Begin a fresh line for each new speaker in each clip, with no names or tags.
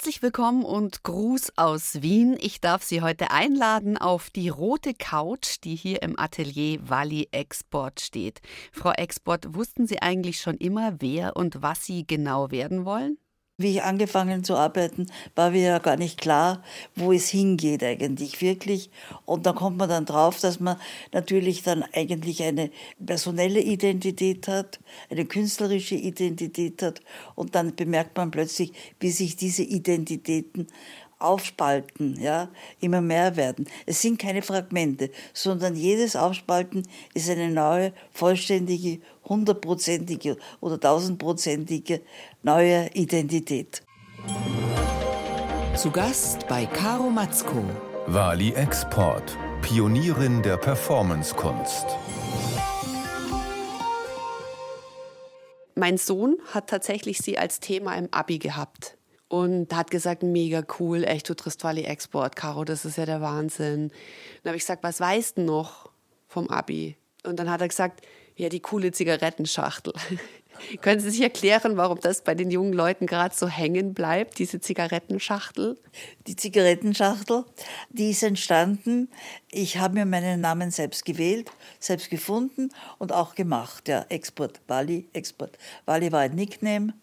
Herzlich willkommen und Gruß aus Wien. Ich darf Sie heute einladen auf die rote Couch, die hier im Atelier Wally Export steht. Frau Export, wussten Sie eigentlich schon immer, wer und was Sie genau werden wollen?
Wie ich angefangen zu arbeiten, war mir ja gar nicht klar, wo es hingeht eigentlich wirklich. Und da kommt man dann drauf, dass man natürlich dann eigentlich eine personelle Identität hat, eine künstlerische Identität hat. Und dann bemerkt man plötzlich, wie sich diese Identitäten aufspalten, ja, immer mehr werden. Es sind keine Fragmente, sondern jedes Aufspalten ist eine neue, vollständige, hundertprozentige oder tausendprozentige neue Identität.
Zu Gast bei Caro Matzko.
Wali Export, Pionierin der Performancekunst.
Mein Sohn hat tatsächlich sie als Thema im Abi gehabt und hat gesagt, mega cool, echt, du triffst Wally Export, Caro, das ist ja der Wahnsinn. Dann habe ich gesagt, was weißt du noch vom Abi? Und dann hat er gesagt, ja, die coole Zigarettenschachtel. Können Sie sich erklären, warum das bei den jungen Leuten gerade so hängen bleibt, diese Zigarettenschachtel?
Die Zigarettenschachtel, die ist entstanden. Ich habe mir meinen Namen selbst gewählt, selbst gefunden und auch gemacht. Ja, Export, Wally, Export. Wally war ein Nickname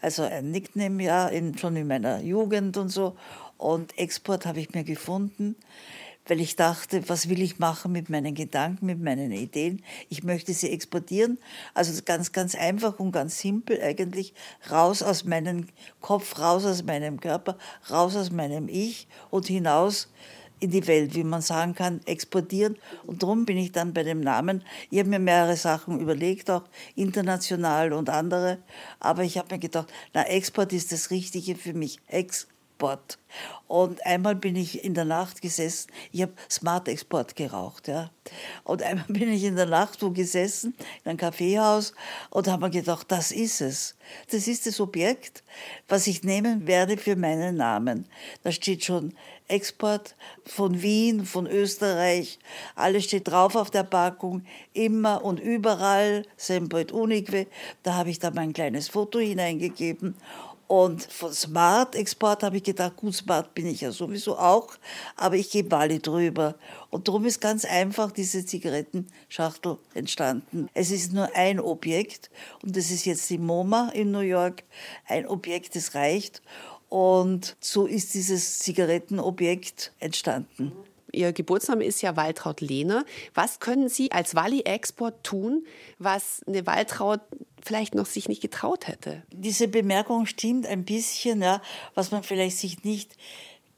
also ein Nickname ja in, schon in meiner Jugend und so. Und Export habe ich mir gefunden, weil ich dachte, was will ich machen mit meinen Gedanken, mit meinen Ideen? Ich möchte sie exportieren. Also ganz, ganz einfach und ganz simpel eigentlich. Raus aus meinem Kopf, raus aus meinem Körper, raus aus meinem Ich und hinaus in die Welt, wie man sagen kann, exportieren. Und darum bin ich dann bei dem Namen. Ich habe mir mehrere Sachen überlegt, auch international und andere. Aber ich habe mir gedacht, na, Export ist das Richtige für mich. Export. Und einmal bin ich in der Nacht gesessen, ich habe Smart Export geraucht, ja. Und einmal bin ich in der Nacht wo gesessen, in einem Kaffeehaus, und habe mir gedacht, das ist es. Das ist das Objekt, was ich nehmen werde für meinen Namen. Da steht schon Export von Wien, von Österreich, alles steht drauf auf der Packung, immer und überall, sempre et unique. Da habe ich da mein kleines Foto hineingegeben und von Smart Export habe ich gedacht, gut, Smart bin ich ja sowieso auch, aber ich gebe Wally drüber. Und darum ist ganz einfach diese Zigarettenschachtel entstanden. Es ist nur ein Objekt und das ist jetzt die MoMA in New York. Ein Objekt, das reicht. Und so ist dieses Zigarettenobjekt entstanden.
Ihr Geburtsname ist ja Waltraud Lehner. Was können Sie als Walli Export tun, was eine Waltraud vielleicht noch sich nicht getraut hätte?
Diese Bemerkung stimmt ein bisschen, ja, was man vielleicht sich nicht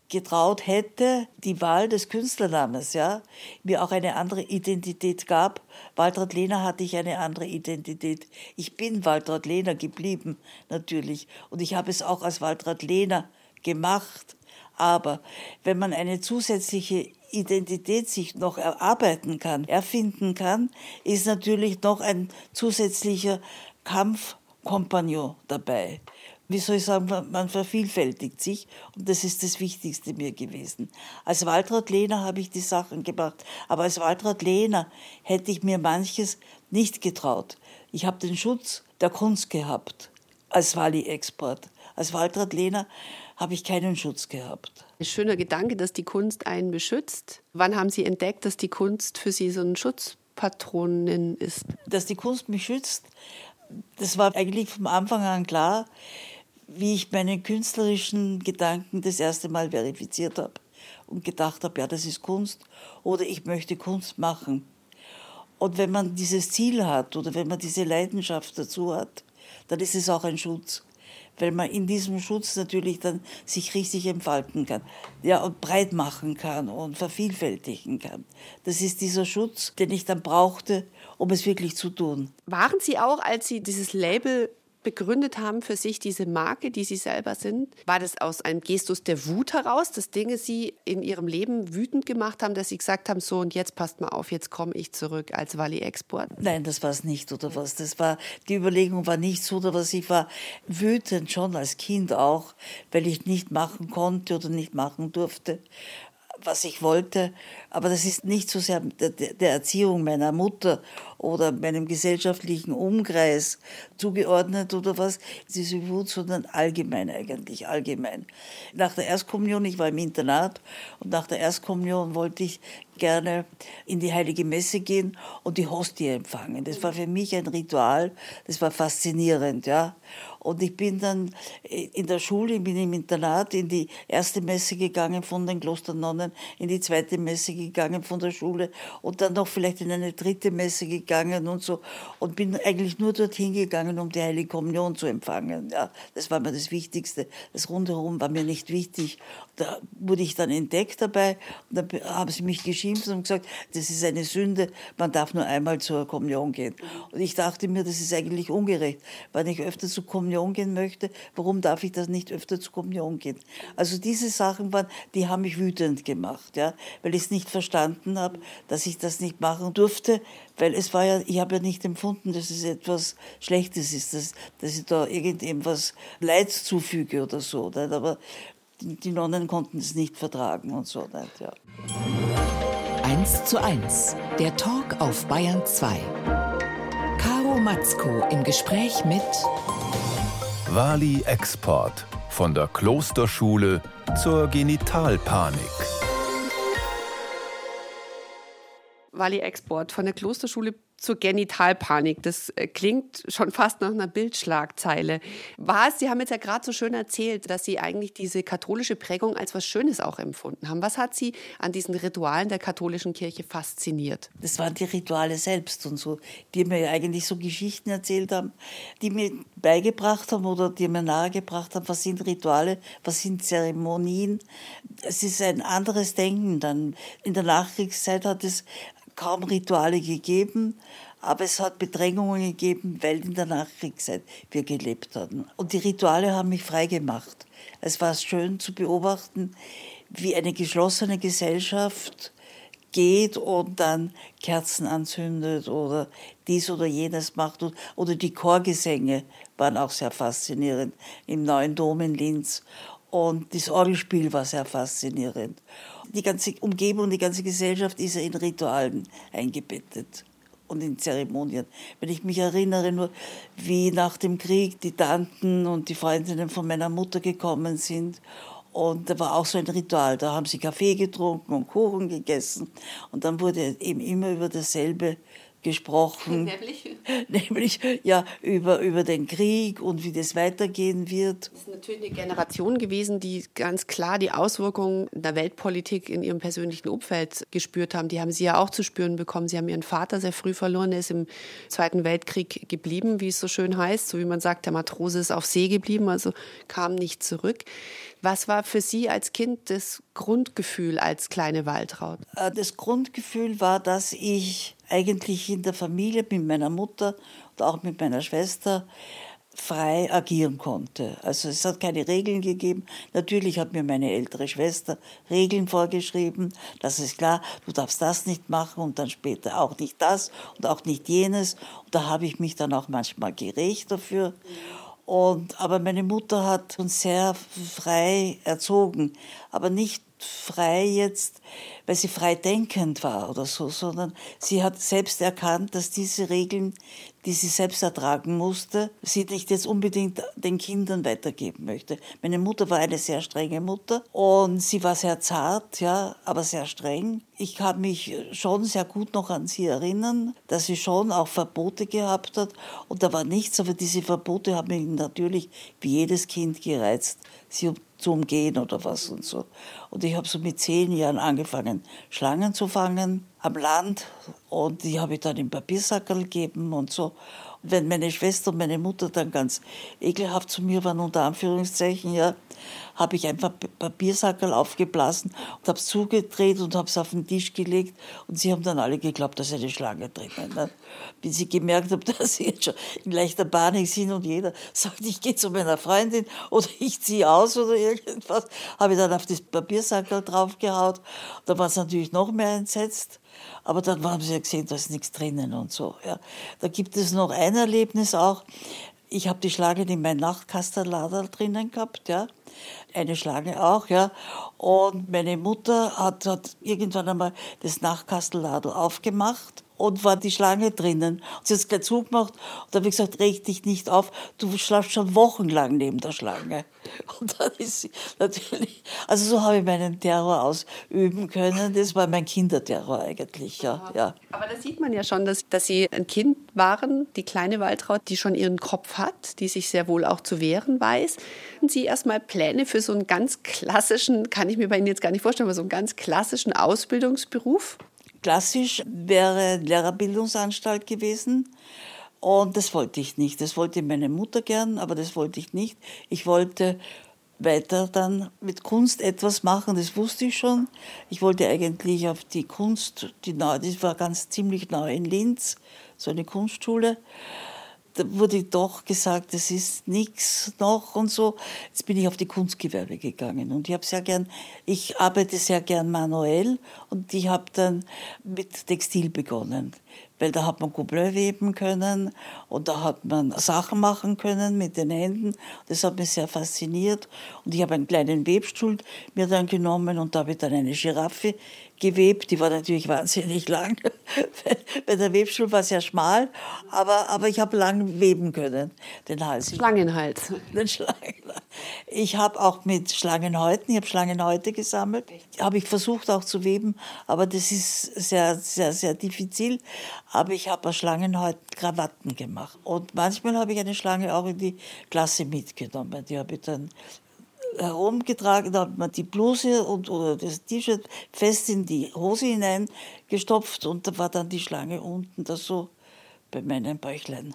getraut hätte, die Wahl des Künstlernamens, ja, mir auch eine andere Identität gab. Waltraud Lehner hatte ich eine andere Identität. Ich bin Waltraud Lehner geblieben, natürlich. Und ich habe es auch als Waltraud Lehner gemacht. Aber wenn man eine zusätzliche Identität sich noch erarbeiten kann, erfinden kann, ist natürlich noch ein zusätzlicher Kampfkompagnon dabei. Wie soll ich sagen, man vervielfältigt sich und das ist das Wichtigste mir gewesen. Als Waltraud Lehner habe ich die Sachen gemacht, aber als Waltraud Lehner hätte ich mir manches nicht getraut. Ich habe den Schutz der Kunst gehabt als Wali-Export. Als Waltraud Lehner habe ich keinen Schutz gehabt.
Ein schöner Gedanke, dass die Kunst einen beschützt. Wann haben Sie entdeckt, dass die Kunst für Sie so ein Schutzpatronin ist?
Dass die Kunst mich schützt, das war eigentlich vom Anfang an klar, wie ich meine künstlerischen Gedanken das erste Mal verifiziert habe und gedacht habe, ja, das ist Kunst oder ich möchte Kunst machen. Und wenn man dieses Ziel hat oder wenn man diese Leidenschaft dazu hat, dann ist es auch ein Schutz weil man in diesem Schutz natürlich dann sich richtig entfalten kann, ja, und breit machen kann und vervielfältigen kann. Das ist dieser Schutz, den ich dann brauchte, um es wirklich zu tun.
Waren Sie auch, als Sie dieses Label begründet haben für sich diese Marke, die Sie selber sind? War das aus einem Gestus der Wut heraus, dass Dinge Sie in Ihrem Leben wütend gemacht haben, dass Sie gesagt haben, so und jetzt passt mal auf, jetzt komme ich zurück als Wally Export?
Nein, das war es nicht oder was. Das war die Überlegung war nicht so oder was. Ich war wütend schon als Kind auch, weil ich nicht machen konnte oder nicht machen durfte was ich wollte. Aber das ist nicht so sehr der, der Erziehung meiner Mutter oder meinem gesellschaftlichen Umkreis zugeordnet oder was, diese Wut, sondern allgemein eigentlich, allgemein. Nach der Erstkommunion, ich war im Internat und nach der Erstkommunion wollte ich gerne in die heilige Messe gehen und die Hostie empfangen. Das war für mich ein Ritual, das war faszinierend, ja. Und ich bin dann in der Schule, ich bin im Internat in die erste Messe gegangen von den Klosternonnen, in die zweite Messe gegangen von der Schule und dann noch vielleicht in eine dritte Messe gegangen und so. Und bin eigentlich nur dorthin gegangen, um die Heilige Kommunion zu empfangen. Ja, das war mir das Wichtigste. Das Rundherum war mir nicht wichtig. Da wurde ich dann entdeckt dabei und dann haben sie mich geschimpft und gesagt, das ist eine Sünde, man darf nur einmal zur Kommunion gehen. Und ich dachte mir, das ist eigentlich ungerecht. Wenn ich öfter zur Kommunion gehen möchte, warum darf ich das nicht öfter zur Kommunion gehen? Also diese Sachen waren, die haben mich wütend gemacht, ja, weil ich es nicht verstanden habe, dass ich das nicht machen durfte, weil es war ja, ich habe ja nicht empfunden, dass es etwas Schlechtes ist, dass, dass ich da irgendetwas Leid zufüge oder so. Nicht? Aber die Nonnen konnten es nicht vertragen und so. Nicht? Ja.
1 zu 1, der Talk auf Bayern 2. Caro Matzko im Gespräch mit
Wali Export von der Klosterschule zur Genitalpanik.
Wali Export von der Klosterschule zur Genitalpanik. Das äh, klingt schon fast nach einer Bildschlagzeile. Was? Sie haben jetzt ja gerade so schön erzählt, dass Sie eigentlich diese katholische Prägung als was Schönes auch empfunden haben. Was hat Sie an diesen Ritualen der katholischen Kirche fasziniert?
Das waren die Rituale selbst und so, die mir eigentlich so Geschichten erzählt haben, die mir beigebracht haben oder die mir nahegebracht haben, was sind Rituale, was sind Zeremonien. Es ist ein anderes Denken dann. In der Nachkriegszeit hat es kaum Rituale gegeben, aber es hat Bedrängungen gegeben, weil in der Nachkriegszeit wir gelebt hatten. Und die Rituale haben mich frei gemacht. Es war schön zu beobachten, wie eine geschlossene Gesellschaft geht und dann Kerzen anzündet oder dies oder jenes macht. Oder die Chorgesänge waren auch sehr faszinierend im neuen Dom in Linz. Und das Orgelspiel war sehr faszinierend die ganze Umgebung, die ganze Gesellschaft ist ja in Ritualen eingebettet und in Zeremonien. Wenn ich mich erinnere, nur wie nach dem Krieg die Tanten und die Freundinnen von meiner Mutter gekommen sind. Und da war auch so ein Ritual. Da haben sie Kaffee getrunken und Kuchen gegessen. Und dann wurde eben immer über dasselbe gesprochen. Nämlich? Nämlich, ja, über, über den Krieg und wie das weitergehen wird.
Das ist natürlich eine Generation gewesen, die ganz klar die Auswirkungen der Weltpolitik in ihrem persönlichen Umfeld gespürt haben. Die haben sie ja auch zu spüren bekommen. Sie haben ihren Vater sehr früh verloren. Er ist im Zweiten Weltkrieg geblieben, wie es so schön heißt. So wie man sagt, der Matrose ist auf See geblieben, also kam nicht zurück. Was war für Sie als Kind das Grundgefühl als kleine Waltraud?
Äh, das Grundgefühl war, dass ich eigentlich in der Familie mit meiner Mutter und auch mit meiner Schwester frei agieren konnte. Also es hat keine Regeln gegeben. Natürlich hat mir meine ältere Schwester Regeln vorgeschrieben. Das ist klar, du darfst das nicht machen und dann später auch nicht das und auch nicht jenes. Und da habe ich mich dann auch manchmal gerecht dafür. Und, aber meine Mutter hat uns sehr frei erzogen, aber nicht frei jetzt, weil sie frei denkend war oder so, sondern sie hat selbst erkannt, dass diese Regeln, die sie selbst ertragen musste, sie nicht jetzt unbedingt den Kindern weitergeben möchte. Meine Mutter war eine sehr strenge Mutter und sie war sehr zart, ja, aber sehr streng. Ich kann mich schon sehr gut noch an sie erinnern, dass sie schon auch Verbote gehabt hat und da war nichts, aber diese Verbote haben mich natürlich wie jedes Kind gereizt, sie zu umgehen oder was und so. Und ich habe so mit zehn Jahren angefangen, Schlangen zu fangen am Land und die habe ich dann im Papiersackerl gegeben und so. Und wenn meine Schwester und meine Mutter dann ganz ekelhaft zu mir waren, unter Anführungszeichen, ja, habe ich einfach Papiersackerl aufgeblasen und habe es zugedreht und habe es auf den Tisch gelegt und sie haben dann alle geglaubt, dass eine Schlange drin ist. Bis ich gemerkt habe, dass sie jetzt schon in leichter Panik sind und jeder sagt, ich gehe zu meiner Freundin oder ich ziehe aus oder irgendwas, habe ich dann auf das Papiersackerl draufgehaut. Da war es natürlich noch mehr entsetzt. Aber dann haben sie ja gesehen, da ist nichts drinnen und so. Ja. Da gibt es noch ein Erlebnis auch. Ich habe die Schlange in meinem Nachtkastenlader drinnen gehabt, ja. Eine Schlange auch, ja. Und meine Mutter hat, hat irgendwann einmal das Nachtkastenladel aufgemacht und war die Schlange drinnen. Und sie hat es gleich zugemacht und da habe ich gesagt, reg dich nicht auf, du schlafst schon wochenlang neben der Schlange. Und dann ist sie natürlich, also so habe ich meinen Terror ausüben können. Das war mein Kinderterror eigentlich, ja. ja.
Aber da sieht man ja schon, dass, dass Sie ein Kind waren, die kleine Waltraud, die schon ihren Kopf hat, die sich sehr wohl auch zu wehren weiß. Und Sie erstmal Pläne für so einen ganz klassischen, kann ich mir bei Ihnen jetzt gar nicht vorstellen, aber so einen ganz klassischen Ausbildungsberuf?
Klassisch wäre Lehrerbildungsanstalt gewesen. Und das wollte ich nicht. Das wollte meine Mutter gern, aber das wollte ich nicht. Ich wollte weiter dann mit Kunst etwas machen, das wusste ich schon. Ich wollte eigentlich auf die Kunst, die, das war ganz ziemlich nah in Linz, so eine Kunstschule wurde doch gesagt, das ist nichts noch und so. Jetzt bin ich auf die Kunstgewerbe gegangen und ich habe sehr gern, ich arbeite sehr gern manuell und ich habe dann mit Textil begonnen weil da hat man Gobelin weben können und da hat man Sachen machen können mit den Händen. Das hat mich sehr fasziniert und ich habe einen kleinen Webstuhl mir dann genommen und da habe ich dann eine Giraffe gewebt. Die war natürlich wahnsinnig lang, weil der Webstuhl war sehr schmal, aber, aber ich habe lang weben können, den Hals.
Schlangenhals.
Den Schlangenhals. Ich habe auch mit Schlangenhäuten, ich habe Schlangenhäute gesammelt, habe ich versucht auch zu weben, aber das ist sehr, sehr, sehr diffizil. Aber ich habe aus Schlangenhäuten Krawatten gemacht. Und manchmal habe ich eine Schlange auch in die Klasse mitgenommen. Die habe ich dann herumgetragen, da hat man die Bluse und, oder das T-Shirt fest in die Hose hineingestopft und da war dann die Schlange unten da so bei meinen Bäuchlein.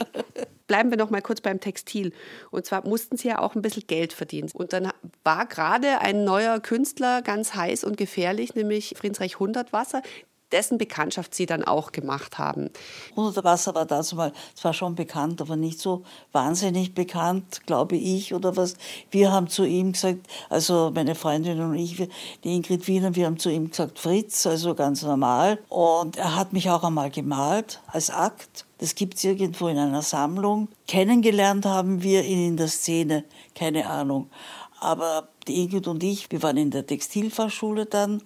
Bleiben wir noch mal kurz beim Textil. Und zwar mussten Sie ja auch ein bisschen Geld verdienen. Und dann war gerade ein neuer Künstler ganz heiß und gefährlich, nämlich Friedrich Hundertwasser dessen Bekanntschaft Sie dann auch gemacht haben.
Hundertwasser war dazu mal zwar schon bekannt, aber nicht so wahnsinnig bekannt, glaube ich, oder was. Wir haben zu ihm gesagt, also meine Freundin und ich, die Ingrid Wiener, wir haben zu ihm gesagt Fritz, also ganz normal. Und er hat mich auch einmal gemalt als Akt. Das gibt es irgendwo in einer Sammlung. Kennengelernt haben wir ihn in der Szene, keine Ahnung. Aber die Ingrid und ich, wir waren in der Textilfachschule dann.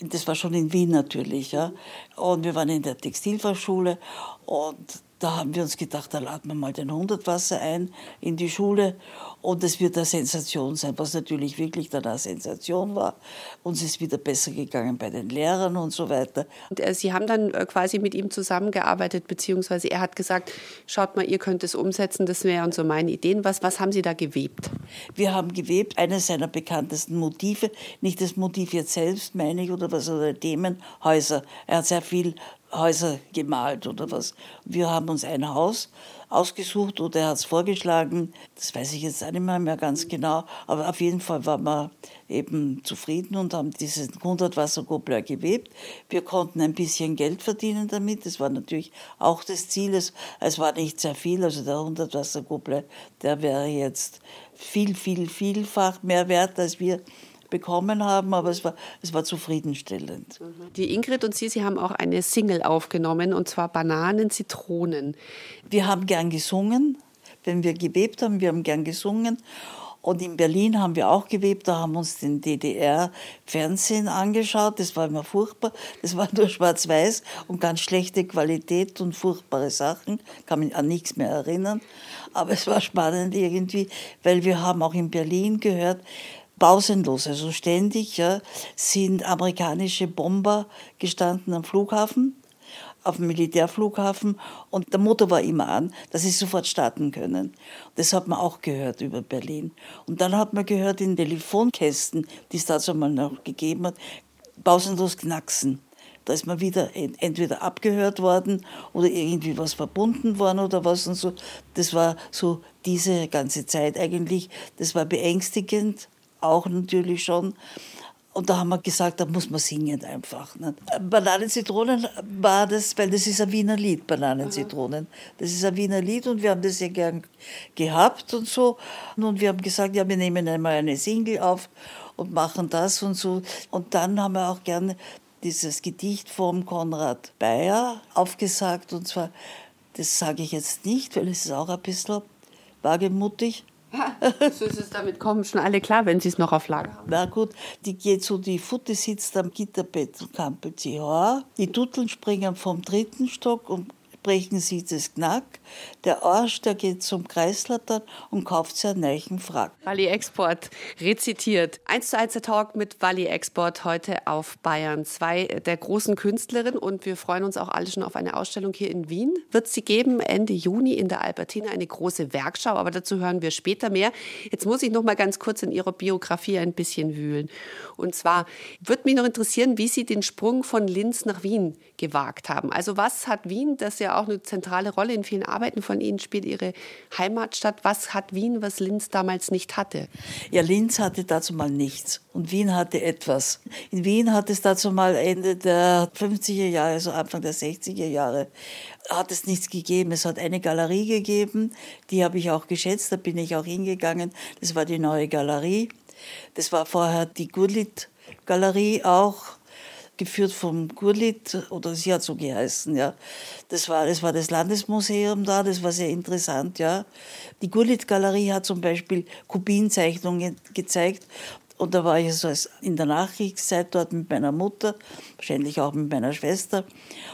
Das war schon in Wien natürlich. Ja. Und wir waren in der Textilfachschule und da haben wir uns gedacht, da laden wir mal den Hundertwasser ein in die Schule und es wird eine Sensation sein, was natürlich wirklich dann eine Sensation war. Uns ist wieder besser gegangen bei den Lehrern und so weiter.
Und äh, Sie haben dann äh, quasi mit ihm zusammengearbeitet, beziehungsweise er hat gesagt, schaut mal, ihr könnt es umsetzen, das wären so meine Ideen. Was, was haben Sie da gewebt?
Wir haben gewebt, eines seiner bekanntesten Motive, nicht das Motiv jetzt selbst, meine ich, oder was, oder Themen, Häuser. Er hat sehr viel Häuser gemalt oder was. Wir haben uns ein Haus ausgesucht oder er hat es vorgeschlagen. Das weiß ich jetzt auch nicht mehr, ganz genau. Aber auf jeden Fall waren wir eben zufrieden und haben diesen 100 Wassergobler gewebt. Wir konnten ein bisschen Geld verdienen damit. Das war natürlich auch das Ziel. Es, es war nicht sehr viel. Also der 100 Wassergobler, der wäre jetzt viel, viel, vielfach mehr wert, als wir bekommen haben, aber es war, es war zufriedenstellend.
Die Ingrid und Sie, Sie haben auch eine Single aufgenommen, und zwar Bananen, Zitronen.
Wir haben gern gesungen, wenn wir gewebt haben, wir haben gern gesungen. Und in Berlin haben wir auch gewebt, da haben wir uns den DDR-Fernsehen angeschaut. Das war immer furchtbar. Das war nur schwarz-weiß und ganz schlechte Qualität und furchtbare Sachen. Kann mich an nichts mehr erinnern. Aber es war spannend irgendwie, weil wir haben auch in Berlin gehört, pausenlos, also ständig, ja, sind amerikanische Bomber gestanden am Flughafen, auf dem Militärflughafen und der Motor war immer an, dass sie sofort starten können. Das hat man auch gehört über Berlin. Und dann hat man gehört in Telefonkästen, die es dazu mal noch gegeben hat, pausenlos knacksen. Da ist man wieder entweder abgehört worden oder irgendwie was verbunden worden oder was und so. Das war so diese ganze Zeit eigentlich. Das war beängstigend auch natürlich schon. Und da haben wir gesagt, da muss man singen einfach. Ne? Bananen-Zitronen war das, weil das ist ein Wiener Lied, Bananen-Zitronen. Das ist ein Wiener Lied und wir haben das sehr gern gehabt und so. Und wir haben gesagt, ja, wir nehmen einmal eine Single auf und machen das und so. Und dann haben wir auch gerne dieses Gedicht vom Konrad Bayer aufgesagt. Und zwar, das sage ich jetzt nicht, weil es ist auch ein bisschen wagemutig.
so ist es damit kommen schon alle klar, wenn sie es noch auf Lager haben.
Na gut, die geht so, die Futte sitzt am Gitterbett und kampelt sie her. Die Tutteln springen vom dritten Stock und brechen sie das Knack. Der Arsch, der geht zum Kreislattern und kauft sich einen neuen Frack.
Wally Export rezitiert. 1 zu 1 der Talk mit Wally Export heute auf Bayern. Zwei der großen Künstlerinnen und wir freuen uns auch alle schon auf eine Ausstellung hier in Wien. Wird sie geben Ende Juni in der Albertina eine große Werkschau, aber dazu hören wir später mehr. Jetzt muss ich noch mal ganz kurz in Ihrer Biografie ein bisschen wühlen. Und zwar würde mich noch interessieren, wie Sie den Sprung von Linz nach Wien gewagt haben. Also was hat Wien, das ja auch eine zentrale Rolle in vielen Arbeiten von Ihnen spielt, Ihre Heimatstadt, was hat Wien, was Linz damals nicht hatte?
Ja, Linz hatte dazu mal nichts und Wien hatte etwas. In Wien hat es dazu mal Ende der 50er Jahre, also Anfang der 60er Jahre, hat es nichts gegeben. Es hat eine Galerie gegeben, die habe ich auch geschätzt, da bin ich auch hingegangen. Das war die neue Galerie. Das war vorher die Gurlit-Galerie auch geführt vom Gurlit, oder sie hat so geheißen, ja. Das war, das war das Landesmuseum da, das war sehr interessant, ja. Die Gurlit-Galerie hat zum Beispiel Kubinzeichnungen gezeigt und da war ich so in der Nachkriegszeit dort mit meiner Mutter, wahrscheinlich auch mit meiner Schwester.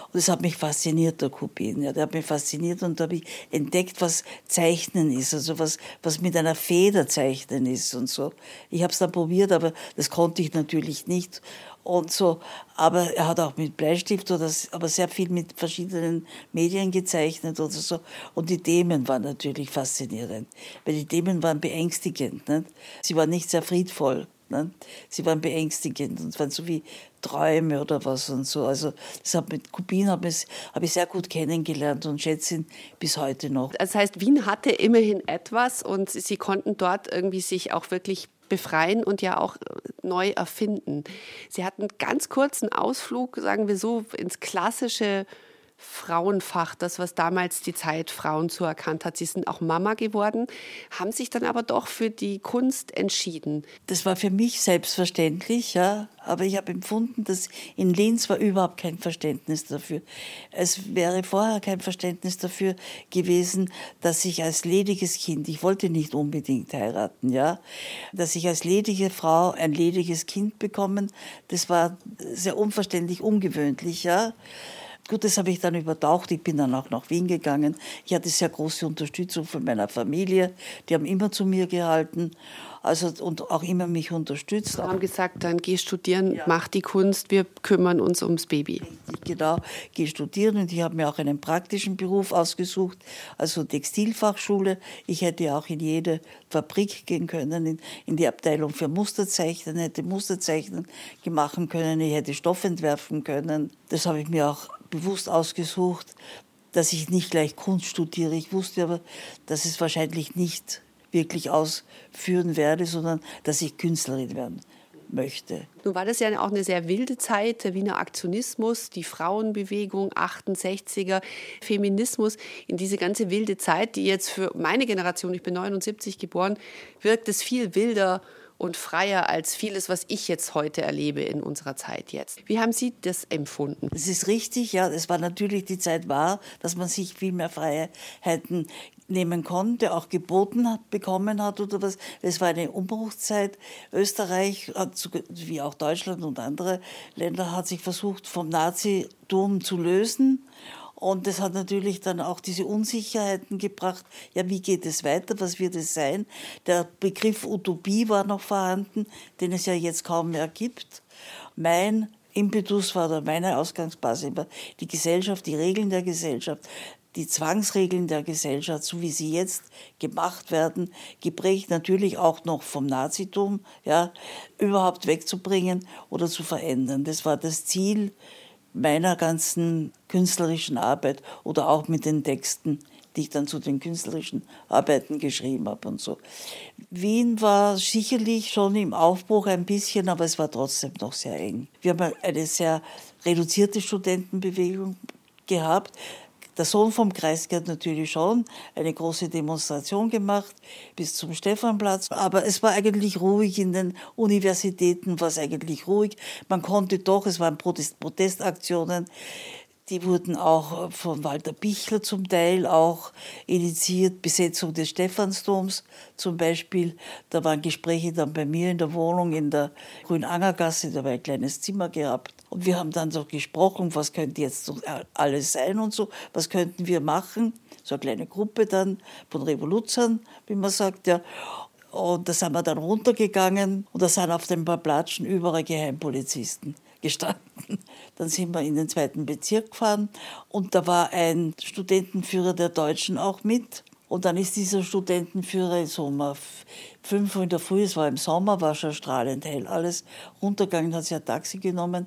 Und das hat mich fasziniert, der Kubin. Ja, der hat mich fasziniert und da habe ich entdeckt, was Zeichnen ist, also was, was mit einer Feder zeichnen ist und so. Ich habe es dann probiert, aber das konnte ich natürlich nicht und so. Aber er hat auch mit Bleistift oder aber sehr viel mit verschiedenen Medien gezeichnet oder so. Und die Themen waren natürlich faszinierend, weil die Themen waren beängstigend. Nicht? Sie waren nicht sehr friedvoll. Nicht? Sie waren beängstigend und waren so wie Träume oder was und so. Also das hat mit Kubin habe ich, hab ich sehr gut kennengelernt und schätze ihn bis heute noch.
Das heißt, Wien hatte immerhin etwas und Sie konnten dort irgendwie sich auch wirklich befreien und ja auch äh, neu erfinden. Sie hatten ganz kurzen Ausflug, sagen wir so, ins klassische Frauenfach, das, was damals die Zeit Frauen zuerkannt hat. Sie sind auch Mama geworden, haben sich dann aber doch für die Kunst entschieden.
Das war für mich selbstverständlich, ja. Aber ich habe empfunden, dass in Linz war überhaupt kein Verständnis dafür. Es wäre vorher kein Verständnis dafür gewesen, dass ich als lediges Kind, ich wollte nicht unbedingt heiraten, ja, dass ich als ledige Frau ein lediges Kind bekommen, das war sehr unverständlich, ungewöhnlich, ja. Gut, das habe ich dann übertaucht. Ich bin dann auch nach Wien gegangen. Ich hatte sehr große Unterstützung von meiner Familie. Die haben immer zu mir gehalten also, und auch immer mich unterstützt.
Sie haben gesagt, dann geh studieren, ja. mach die Kunst, wir kümmern uns ums Baby.
Richtig, genau, geh studieren und ich habe mir auch einen praktischen Beruf ausgesucht, also Textilfachschule. Ich hätte auch in jede Fabrik gehen können, in, in die Abteilung für Musterzeichnen, hätte Musterzeichnen machen können, ich hätte Stoff entwerfen können. Das habe ich mir auch bewusst ausgesucht, dass ich nicht gleich Kunst studiere. Ich wusste aber, dass es wahrscheinlich nicht wirklich ausführen werde, sondern dass ich Künstlerin werden möchte.
Nun war das ja auch eine sehr wilde Zeit, der Wiener Aktionismus, die Frauenbewegung, 68er, Feminismus, in diese ganze wilde Zeit, die jetzt für meine Generation, ich bin 79 geboren, wirkt es viel wilder und freier als vieles, was ich jetzt heute erlebe in unserer Zeit jetzt. Wie haben Sie das empfunden?
Es ist richtig, ja, es war natürlich die Zeit wahr, dass man sich viel mehr Freiheiten nehmen konnte, auch geboten hat, bekommen hat oder was. Es war eine Umbruchszeit. Österreich, wie auch Deutschland und andere Länder, hat sich versucht, vom Nazitum zu lösen und das hat natürlich dann auch diese Unsicherheiten gebracht. Ja, wie geht es weiter? Was wird es sein? Der Begriff Utopie war noch vorhanden, den es ja jetzt kaum mehr gibt. Mein Impetus war oder meine Ausgangsbasis immer die Gesellschaft, die Regeln der Gesellschaft, die Zwangsregeln der Gesellschaft, so wie sie jetzt gemacht werden, geprägt natürlich auch noch vom Nazitum, ja, überhaupt wegzubringen oder zu verändern. Das war das Ziel meiner ganzen künstlerischen Arbeit oder auch mit den Texten, die ich dann zu den künstlerischen Arbeiten geschrieben habe und so. Wien war sicherlich schon im Aufbruch ein bisschen, aber es war trotzdem noch sehr eng. Wir haben eine sehr reduzierte Studentenbewegung gehabt. Der Sohn vom Kreisky hat natürlich schon eine große Demonstration gemacht bis zum Stephanplatz, aber es war eigentlich ruhig in den Universitäten, war es eigentlich ruhig. Man konnte doch, es waren Protest Protestaktionen. Die wurden auch von Walter Bichler zum Teil auch initiiert, Besetzung des Stephansdoms zum Beispiel. Da waren Gespräche dann bei mir in der Wohnung in der Grünangergasse, da war ein kleines Zimmer gehabt. Und wir haben dann so gesprochen, was könnte jetzt alles sein und so, was könnten wir machen. So eine kleine Gruppe dann von Revoluzern, wie man sagt, ja. Und da sind wir dann runtergegangen und da sind auf den paar Platschen überall Geheimpolizisten gestanden. Dann sind wir in den zweiten Bezirk gefahren und da war ein Studentenführer der Deutschen auch mit. Und dann ist dieser Studentenführer so um fünf Uhr in der Früh, es war im Sommer, war schon strahlend hell alles, runtergegangen, hat sich ein Taxi genommen,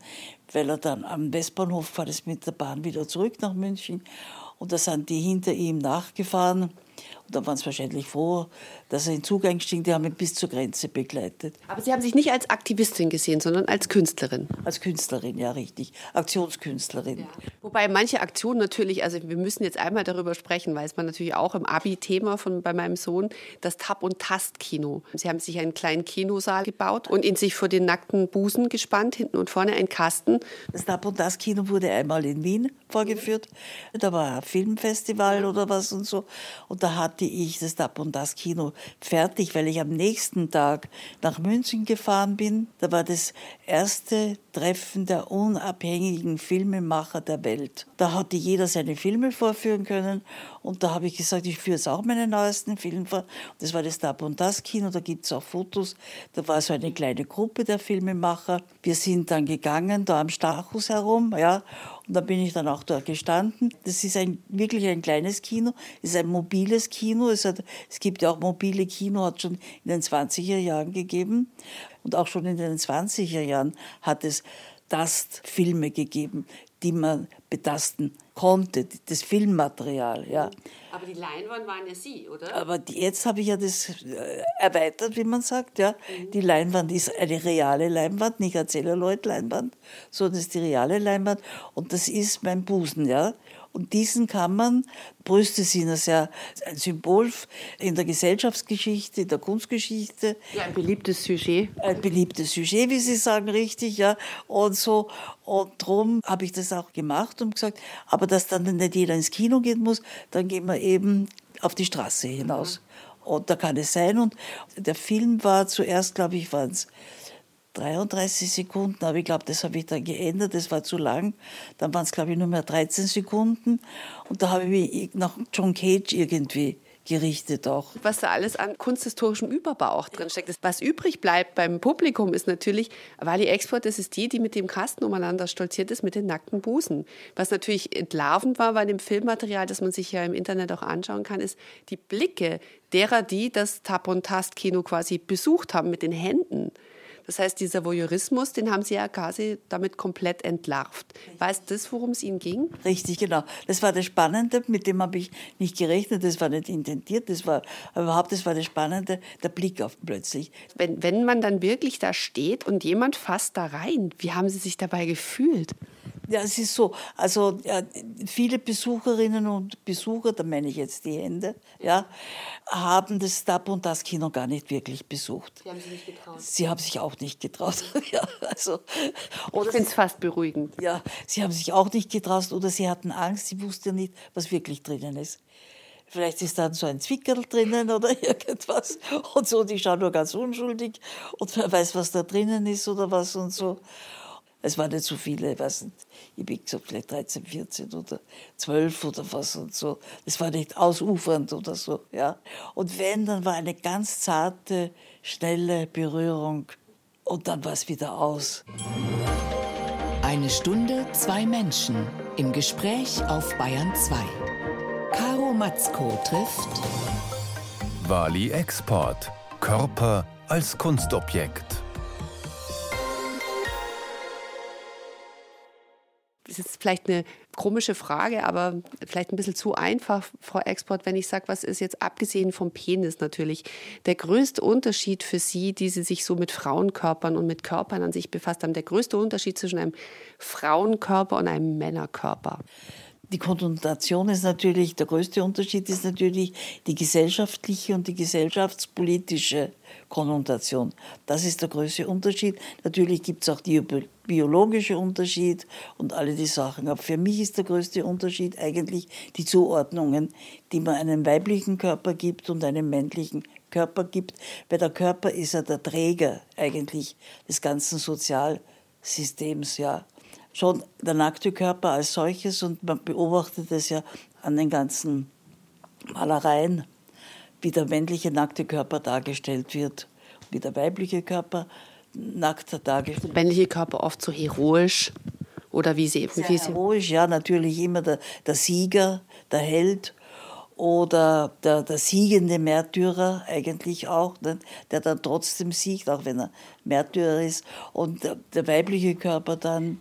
weil er dann am Westbahnhof gefahren ist mit der Bahn wieder zurück nach München. Und da sind die hinter ihm nachgefahren da waren sie wahrscheinlich froh, dass er in Zug eingestiegen Die haben ihn bis zur Grenze begleitet.
Aber Sie haben sich nicht als Aktivistin gesehen, sondern als Künstlerin.
Als Künstlerin, ja, richtig. Aktionskünstlerin. Ja.
Wobei manche Aktionen natürlich, also wir müssen jetzt einmal darüber sprechen, weiß man natürlich auch im Abi-Thema von bei meinem Sohn, das Tab- und Tast-Kino. Sie haben sich einen kleinen Kinosaal gebaut und ihn sich vor den nackten Busen gespannt, hinten und vorne ein Kasten.
Das Tab- und Tast-Kino wurde einmal in Wien vorgeführt. Da war ein Filmfestival oder was und so. Und da hatte ich das Tab- und Tast-Kino fertig, weil ich am nächsten Tag nach München gefahren bin. Da war das erste Treffen der unabhängigen Filmemacher der Welt. Da hatte jeder seine Filme vorführen können und da habe ich gesagt, ich führe jetzt auch meine neuesten Filme vor. Das war das Dab und das Kino, da gibt es auch Fotos. Da war so eine kleine Gruppe der Filmemacher. Wir sind dann gegangen, da am Stachus herum, ja, und da bin ich dann auch dort gestanden. Das ist ein, wirklich ein kleines Kino, es ist ein mobiles Kino. Es, hat, es gibt ja auch mobile Kino, hat schon in den 20er Jahren gegeben. Und auch schon in den 20er Jahren hat es Tastfilme gegeben, die man betasten konnte, das Filmmaterial. Ja.
Aber die Leinwand waren ja Sie, oder?
Aber die, jetzt habe ich ja das äh, erweitert, wie man sagt. Ja. Mhm. Die Leinwand ist eine reale Leinwand, nicht eine Zelluloid-Leinwand, sondern das ist die reale Leinwand und das ist mein Busen. Ja. Und diesen kann man, Brüste sind sehr ein Symbol in der Gesellschaftsgeschichte, in der Kunstgeschichte.
Ja, ein beliebtes Sujet.
Ein beliebtes Sujet, wie Sie sagen, richtig, ja. Und so, und darum habe ich das auch gemacht und gesagt, aber dass dann nicht jeder ins Kino gehen muss, dann gehen wir eben auf die Straße hinaus. Mhm. Und da kann es sein. Und der Film war zuerst, glaube ich, waren es 33 Sekunden, aber ich glaube, das habe ich dann geändert, das war zu lang. Dann waren es, glaube ich, nur mehr 13 Sekunden. Und da habe ich mich nach John Cage irgendwie gerichtet auch.
Was da alles an kunsthistorischem Überbau auch drin steckt. Was übrig bleibt beim Publikum ist natürlich, Wally Export, das ist die, die mit dem Kasten umeinander stolziert ist, mit den nackten Busen. Was natürlich entlarvend war bei dem Filmmaterial, das man sich ja im Internet auch anschauen kann, ist die Blicke derer, die das Tap- und Tast-Kino quasi besucht haben mit den Händen. Das heißt, dieser Voyeurismus, den haben Sie ja quasi damit komplett entlarvt. War es das, worum es Ihnen ging?
Richtig, genau. Das war das Spannende, mit dem habe ich nicht gerechnet, das war nicht intendiert, das war überhaupt, das war das Spannende, der Blick auf plötzlich.
Wenn, wenn man dann wirklich da steht und jemand fasst da rein, wie haben Sie sich dabei gefühlt?
Ja, es ist so. Also ja, viele Besucherinnen und Besucher, da meine ich jetzt die Hände, ja, haben das Dab und das Kino gar nicht wirklich besucht.
Sie haben sich nicht getraut.
Sie haben sich auch nicht getraut. ja, also,
oder ich finde es fast beruhigend.
Ja, sie haben sich auch nicht getraut oder sie hatten Angst, sie wussten nicht, was wirklich drinnen ist. Vielleicht ist dann so ein Zwickerl drinnen oder irgendwas. Und so, die schauen nur ganz unschuldig und wer weiß, was da drinnen ist oder was und so. Es waren nicht so viele, ich weiß nicht, ich habe gesagt, vielleicht 13, 14 oder 12 oder was und so. Das war nicht ausufernd oder so, ja. Und wenn, dann war eine ganz zarte, schnelle Berührung und dann war es wieder aus.
Eine Stunde, zwei Menschen im Gespräch auf Bayern 2. Caro Matzko trifft
Wali Export. Körper als Kunstobjekt.
Ist vielleicht eine komische Frage, aber vielleicht ein bisschen zu einfach, Frau Export, wenn ich sage, was ist jetzt abgesehen vom Penis natürlich der größte Unterschied für Sie, die Sie sich so mit Frauenkörpern und mit Körpern an sich befasst haben, der größte Unterschied zwischen einem Frauenkörper und einem Männerkörper?
Die Konnotation ist natürlich, der größte Unterschied ist natürlich die gesellschaftliche und die gesellschaftspolitische Konnotation. Das ist der größte Unterschied. Natürlich gibt es auch die biologische Unterschied und alle die Sachen. Aber für mich ist der größte Unterschied eigentlich die Zuordnungen, die man einem weiblichen Körper gibt und einem männlichen Körper gibt. Weil der Körper ist ja der Träger eigentlich des ganzen Sozialsystems, ja schon der nackte Körper als solches und man beobachtet es ja an den ganzen Malereien, wie der männliche nackte Körper dargestellt wird, wie der weibliche Körper nackt dargestellt
wird. Der männliche Körper oft so heroisch oder wie sie eben.
Sehr wie sie heroisch, ja, natürlich immer der, der Sieger, der Held oder der, der siegende Märtyrer eigentlich auch, ne, der dann trotzdem siegt, auch wenn er Märtyrer ist. Und der, der weibliche Körper dann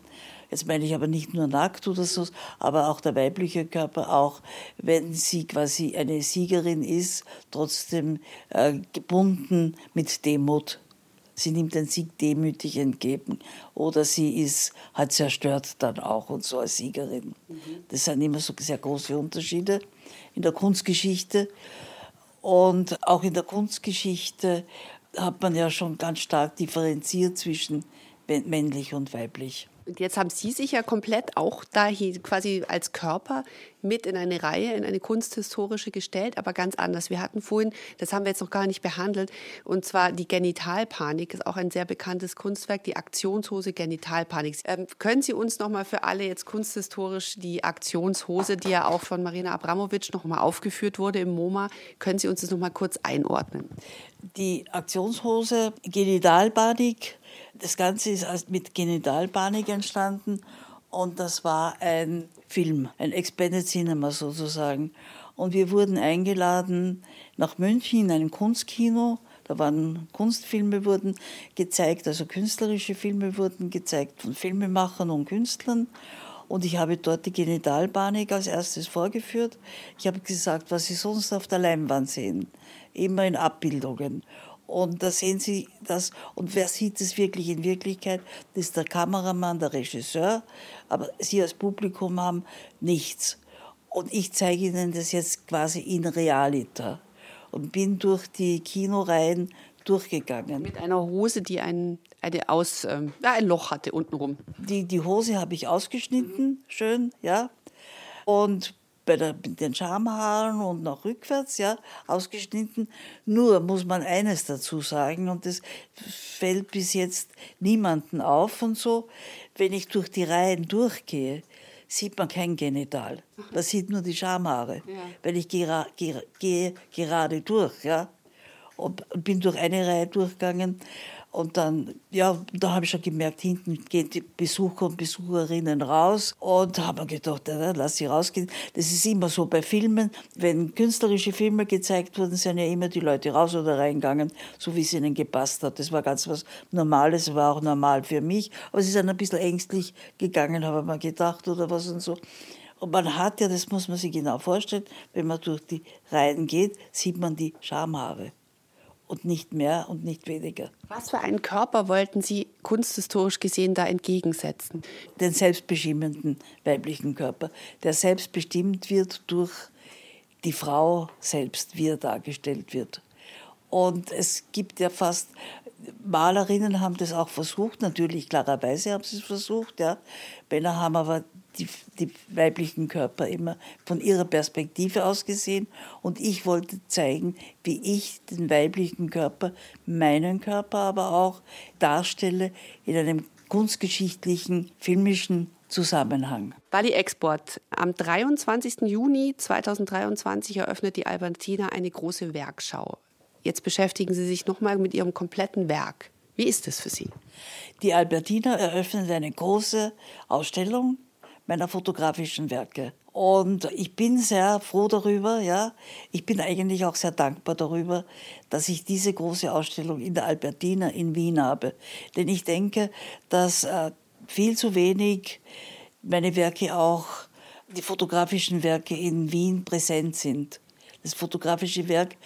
Jetzt meine ich aber nicht nur nackt oder so, aber auch der weibliche Körper, auch wenn sie quasi eine Siegerin ist, trotzdem äh, gebunden mit Demut. Sie nimmt den Sieg demütig entgegen. Oder sie ist halt zerstört dann auch und so als Siegerin. Mhm. Das sind immer so sehr große Unterschiede in der Kunstgeschichte. Und auch in der Kunstgeschichte hat man ja schon ganz stark differenziert zwischen männlich und weiblich.
Und jetzt haben Sie sich ja komplett auch da quasi als Körper mit in eine Reihe, in eine kunsthistorische gestellt, aber ganz anders. Wir hatten vorhin, das haben wir jetzt noch gar nicht behandelt, und zwar die Genitalpanik, ist auch ein sehr bekanntes Kunstwerk, die Aktionshose Genitalpanik. Ähm, können Sie uns noch mal für alle jetzt kunsthistorisch die Aktionshose, die ja auch von Marina Abramowitsch noch mal aufgeführt wurde im MoMA, können Sie uns das noch mal kurz einordnen?
Die Aktionshose Genitalpanik das Ganze ist mit Genitalpanik entstanden und das war ein Film, ein Expanded Cinema sozusagen. Und wir wurden eingeladen nach München in einem Kunstkino. Da waren Kunstfilme wurden gezeigt, also künstlerische Filme wurden gezeigt von Filmemachern und Künstlern. Und ich habe dort die Genitalpanik als erstes vorgeführt. Ich habe gesagt, was Sie sonst auf der Leinwand sehen, immer in Abbildungen. Und da sehen Sie das. Und wer sieht es wirklich in Wirklichkeit? Das ist der Kameramann, der Regisseur. Aber Sie als Publikum haben nichts. Und ich zeige Ihnen das jetzt quasi in Realita. Und bin durch die Kinoreihen durchgegangen.
Mit einer Hose, die ein, eine Aus, ähm, ein Loch hatte untenrum.
Die, die Hose habe ich ausgeschnitten, schön, ja. Und bei der, mit den Schamhaaren und nach rückwärts, ja, ausgeschnitten. Nur muss man eines dazu sagen, und das fällt bis jetzt niemanden auf und so, wenn ich durch die Reihen durchgehe, sieht man kein Genital. Man sieht nur die Schamhaare, ja. weil ich gehe, gehe, gehe gerade durch, ja. Und bin durch eine Reihe durchgegangen und dann, ja, da habe ich schon gemerkt, hinten gehen die Besucher und Besucherinnen raus. Und da habe ich gedacht, ja, lass sie rausgehen. Das ist immer so bei Filmen. Wenn künstlerische Filme gezeigt wurden, sind ja immer die Leute raus oder reingegangen, so wie es ihnen gepasst hat. Das war ganz was Normales, war auch normal für mich. Aber sie sind ein bisschen ängstlich gegangen, habe ich mir gedacht oder was und so. Und man hat ja, das muss man sich genau vorstellen, wenn man durch die Reihen geht, sieht man die Schamhaare und nicht mehr und nicht weniger.
Was für einen Körper wollten Sie kunsthistorisch gesehen da entgegensetzen?
Den selbstbestimmenden weiblichen Körper, der selbstbestimmt wird durch die Frau selbst, wie er dargestellt wird. Und es gibt ja fast, Malerinnen haben das auch versucht, natürlich klarerweise haben sie es versucht, ja. Männer haben aber die, die weiblichen Körper immer von ihrer Perspektive aus gesehen. Und ich wollte zeigen, wie ich den weiblichen Körper, meinen Körper aber auch darstelle in einem kunstgeschichtlichen, filmischen Zusammenhang.
Bali Export. Am 23. Juni 2023 eröffnet die Albertina eine große Werkschau. Jetzt beschäftigen Sie sich nochmal mit Ihrem kompletten Werk. Wie ist es für Sie?
Die Albertina eröffnet eine große Ausstellung meiner fotografischen Werke. Und ich bin sehr froh darüber, ja. Ich bin eigentlich auch sehr dankbar darüber, dass ich diese große Ausstellung in der Albertina in Wien habe. Denn ich denke, dass äh, viel zu wenig meine Werke auch, die fotografischen Werke in Wien präsent sind. Das fotografische Werk.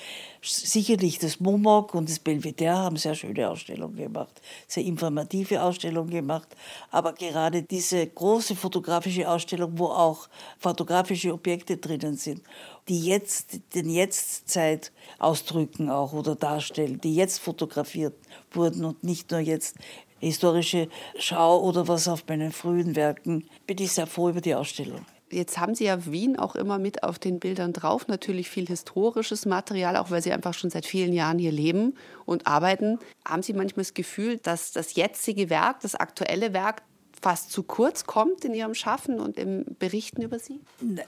Sicherlich das Momok und das Belvedere haben sehr schöne Ausstellungen gemacht, sehr informative Ausstellungen gemacht. Aber gerade diese große fotografische Ausstellung, wo auch fotografische Objekte drinnen sind, die jetzt den Jetztzeit ausdrücken auch oder darstellen, die jetzt fotografiert wurden und nicht nur jetzt historische Schau oder was auf meinen frühen Werken, bin ich sehr froh über die Ausstellung.
Jetzt haben Sie ja Wien auch immer mit auf den Bildern drauf. Natürlich viel historisches Material, auch weil Sie einfach schon seit vielen Jahren hier leben und arbeiten. Haben Sie manchmal das Gefühl, dass das jetzige Werk, das aktuelle Werk fast zu kurz kommt in Ihrem Schaffen und im Berichten über Sie?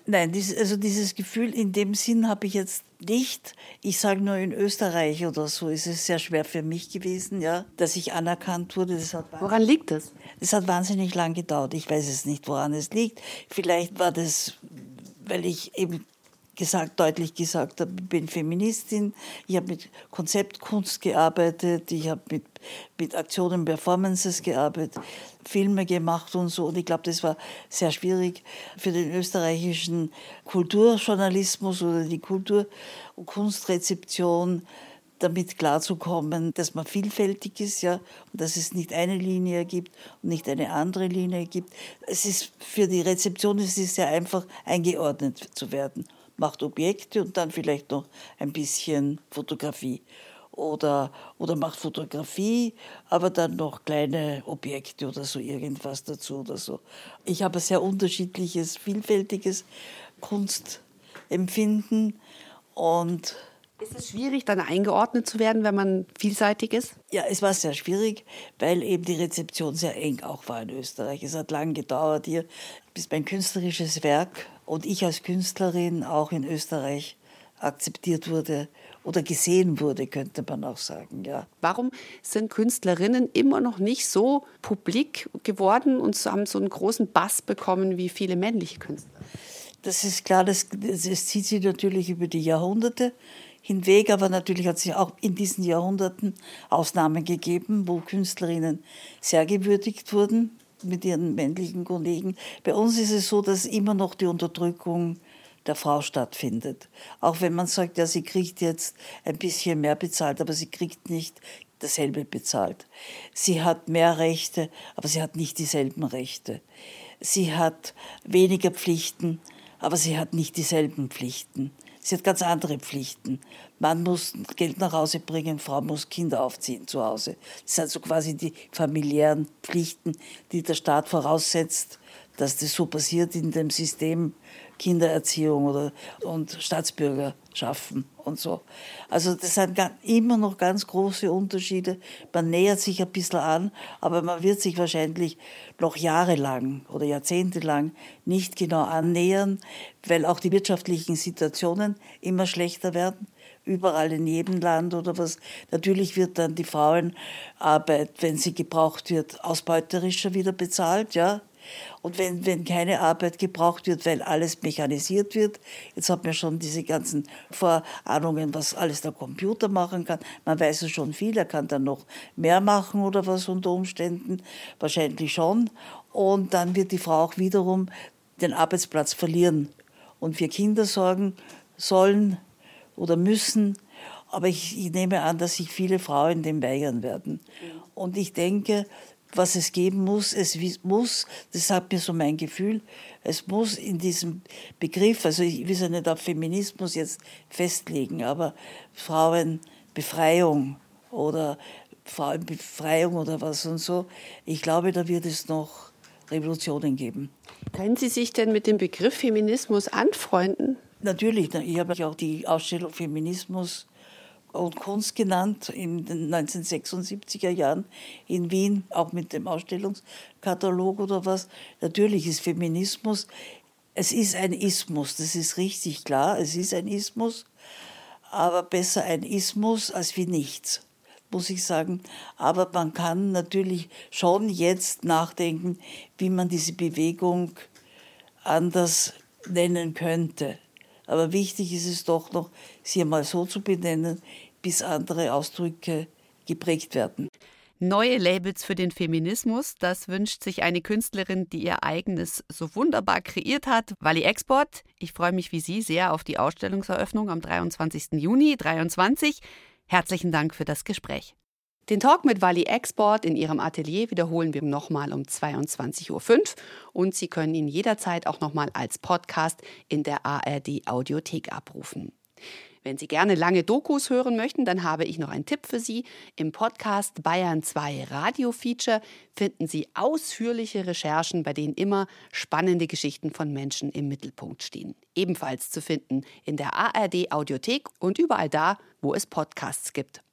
Nein, also dieses Gefühl in dem Sinn habe ich jetzt nicht. Ich sage nur in Österreich oder so ist es sehr schwer für mich gewesen, ja, dass ich anerkannt wurde.
woran liegt das?
Es hat wahnsinnig lang gedauert. Ich weiß es nicht, woran es liegt. Vielleicht war das, weil ich eben gesagt, deutlich gesagt habe, ich bin Feministin, ich habe mit Konzeptkunst gearbeitet, ich habe mit, mit Aktionen, Performances gearbeitet, Filme gemacht und so. Und ich glaube, das war sehr schwierig für den österreichischen Kulturjournalismus oder die Kultur- und Kunstrezeption damit klarzukommen, dass man vielfältig ist, ja, und dass es nicht eine Linie gibt und nicht eine andere Linie gibt. Es ist für die Rezeption es ist sehr einfach eingeordnet zu werden macht Objekte und dann vielleicht noch ein bisschen Fotografie. Oder, oder macht Fotografie, aber dann noch kleine Objekte oder so irgendwas dazu oder so. Ich habe ein sehr unterschiedliches, vielfältiges Kunstempfinden und
ist es schwierig, dann eingeordnet zu werden, wenn man vielseitig ist?
Ja, es war sehr schwierig, weil eben die Rezeption sehr eng auch war in Österreich. Es hat lange gedauert hier, bis mein künstlerisches Werk und ich als Künstlerin auch in Österreich akzeptiert wurde oder gesehen wurde, könnte man auch sagen, ja.
Warum sind Künstlerinnen immer noch nicht so publik geworden und haben so einen großen Bass bekommen wie viele männliche Künstler?
Das ist klar, das, das zieht sich natürlich über die Jahrhunderte hinweg, aber natürlich hat es auch in diesen Jahrhunderten Ausnahmen gegeben, wo Künstlerinnen sehr gewürdigt wurden mit ihren männlichen Kollegen. Bei uns ist es so, dass immer noch die Unterdrückung der Frau stattfindet. Auch wenn man sagt, ja, sie kriegt jetzt ein bisschen mehr bezahlt, aber sie kriegt nicht dasselbe bezahlt. Sie hat mehr Rechte, aber sie hat nicht dieselben Rechte. Sie hat weniger Pflichten, aber sie hat nicht dieselben Pflichten. Sie hat ganz andere Pflichten. Mann muss Geld nach Hause bringen, Frau muss Kinder aufziehen zu Hause. Das sind so quasi die familiären Pflichten, die der Staat voraussetzt, dass das so passiert in dem System Kindererziehung oder, und Staatsbürger schaffen und so. Also das sind immer noch ganz große Unterschiede. Man nähert sich ein bisschen an, aber man wird sich wahrscheinlich noch jahrelang oder jahrzehntelang nicht genau annähern, weil auch die wirtschaftlichen Situationen immer schlechter werden überall in jedem Land oder was. Natürlich wird dann die Frauenarbeit, wenn sie gebraucht wird, ausbeuterischer wieder bezahlt, ja. Und wenn, wenn keine Arbeit gebraucht wird, weil alles mechanisiert wird, jetzt hat man schon diese ganzen Vorahnungen, was alles der Computer machen kann. Man weiß ja schon viel, er kann dann noch mehr machen oder was unter Umständen. Wahrscheinlich schon. Und dann wird die Frau auch wiederum den Arbeitsplatz verlieren und für Kinder sorgen sollen oder müssen. Aber ich, ich nehme an, dass sich viele Frauen dem weigern werden. Und ich denke, was es geben muss. Es muss, das hat mir so mein Gefühl, es muss in diesem Begriff, also ich will es ja nicht auf Feminismus jetzt festlegen, aber Frauenbefreiung oder Frauenbefreiung oder was und so, ich glaube, da wird es noch Revolutionen geben.
Können Sie sich denn mit dem Begriff Feminismus anfreunden?
Natürlich, ich habe auch die Ausstellung Feminismus und Kunst genannt in den 1976er Jahren in Wien, auch mit dem Ausstellungskatalog oder was. Natürlich ist Feminismus, es ist ein Ismus, das ist richtig klar, es ist ein Ismus, aber besser ein Ismus als wie nichts, muss ich sagen. Aber man kann natürlich schon jetzt nachdenken, wie man diese Bewegung anders nennen könnte. Aber wichtig ist es doch noch, sie einmal so zu benennen, bis andere Ausdrücke geprägt werden.
Neue Labels für den Feminismus, das wünscht sich eine Künstlerin, die ihr eigenes so wunderbar kreiert hat. Wally Export, ich freue mich wie Sie sehr auf die Ausstellungseröffnung am 23. Juni 2023. Herzlichen Dank für das Gespräch. Den Talk mit Wally Export in ihrem Atelier wiederholen wir nochmal um 22.05 Uhr und Sie können ihn jederzeit auch nochmal als Podcast in der ARD Audiothek abrufen. Wenn Sie gerne lange Dokus hören möchten, dann habe ich noch einen Tipp für Sie. Im Podcast Bayern 2 Radio Feature finden Sie ausführliche Recherchen, bei denen immer spannende Geschichten von Menschen im Mittelpunkt stehen. Ebenfalls zu finden in der ARD Audiothek und überall da, wo es Podcasts gibt.